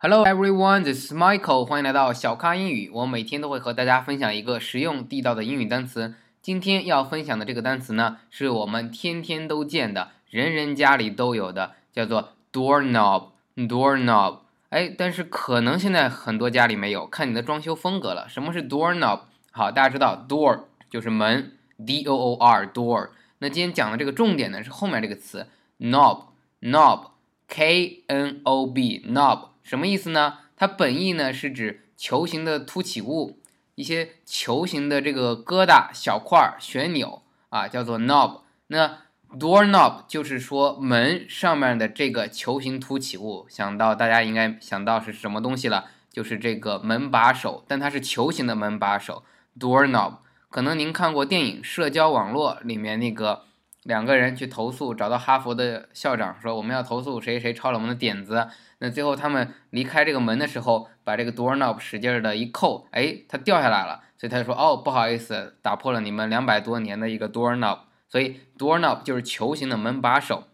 Hello everyone, this is Michael. 欢迎来到小咖英语。我每天都会和大家分享一个实用地道的英语单词。今天要分享的这个单词呢，是我们天天都见的，人人家里都有的，叫做 doorknob。doorknob。哎，但是可能现在很多家里没有，看你的装修风格了。什么是 doorknob？好，大家知道 door 就是门，d o o r door。那今天讲的这个重点呢是后面这个词 knob knob k n o b knob 什么意思呢？它本意呢是指球形的凸起物，一些球形的这个疙瘩小块旋钮啊，叫做 knob。那 door knob 就是说门上面的这个球形凸起物，想到大家应该想到是什么东西了，就是这个门把手，但它是球形的门把手 door knob。可能您看过电影《社交网络》里面那个两个人去投诉，找到哈佛的校长说我们要投诉谁谁抄了我们的点子。那最后他们离开这个门的时候，把这个 doorknob 使劲的一扣，哎，它掉下来了。所以他就说哦，不好意思，打破了你们两百多年的一个 doorknob。所以 doorknob 就是球形的门把手。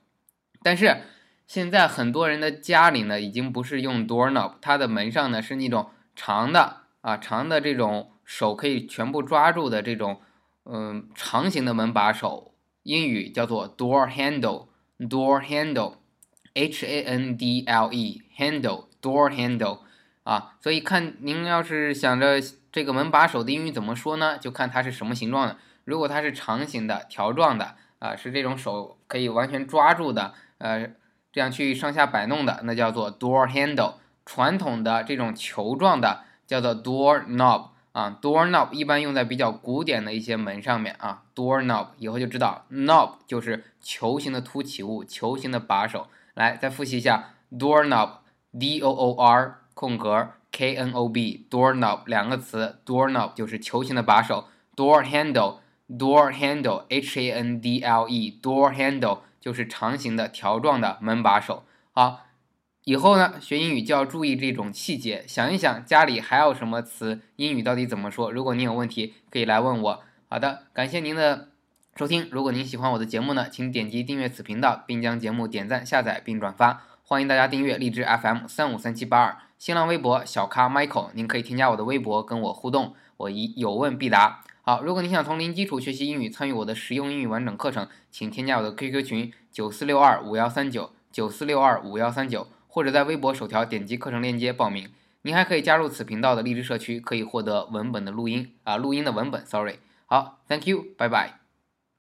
但是现在很多人的家里呢，已经不是用 doorknob，它的门上呢是那种长的啊，长的这种。手可以全部抓住的这种，嗯，长形的门把手，英语叫做 door handle，door handle，h a n d l e，handle，door handle，啊，所以看您要是想着这个门把手的英语怎么说呢？就看它是什么形状的。如果它是长形的、条状的，啊，是这种手可以完全抓住的，呃，这样去上下摆弄的，那叫做 door handle。传统的这种球状的叫做 door knob。啊，doorknob 一般用在比较古典的一些门上面啊。doorknob 以后就知道，knob 就是球形的凸起物，球形的把手。来，再复习一下，doorknob，d o o r 空格 k n o b，doorknob 两个词，doorknob 就是球形的把手，door handle，door handle，h a n d l e，door handle 就是长形的条状的门把手。好。以后呢，学英语就要注意这种细节。想一想，家里还有什么词，英语到底怎么说？如果您有问题，可以来问我。好的，感谢您的收听。如果您喜欢我的节目呢，请点击订阅此频道，并将节目点赞、下载并转发。欢迎大家订阅荔枝 FM 三五三七八二，新浪微博小咖 Michael，您可以添加我的微博跟我互动，我一有问必答。好，如果您想从零基础学习英语，参与我的实用英语完整课程，请添加我的 QQ 群九四六二五幺三九九四六二五幺三九。或者在微博首条点击课程链接报名，您还可以加入此频道的励志社区，可以获得文本的录音啊，录音的文本，sorry。好，Thank you，拜拜。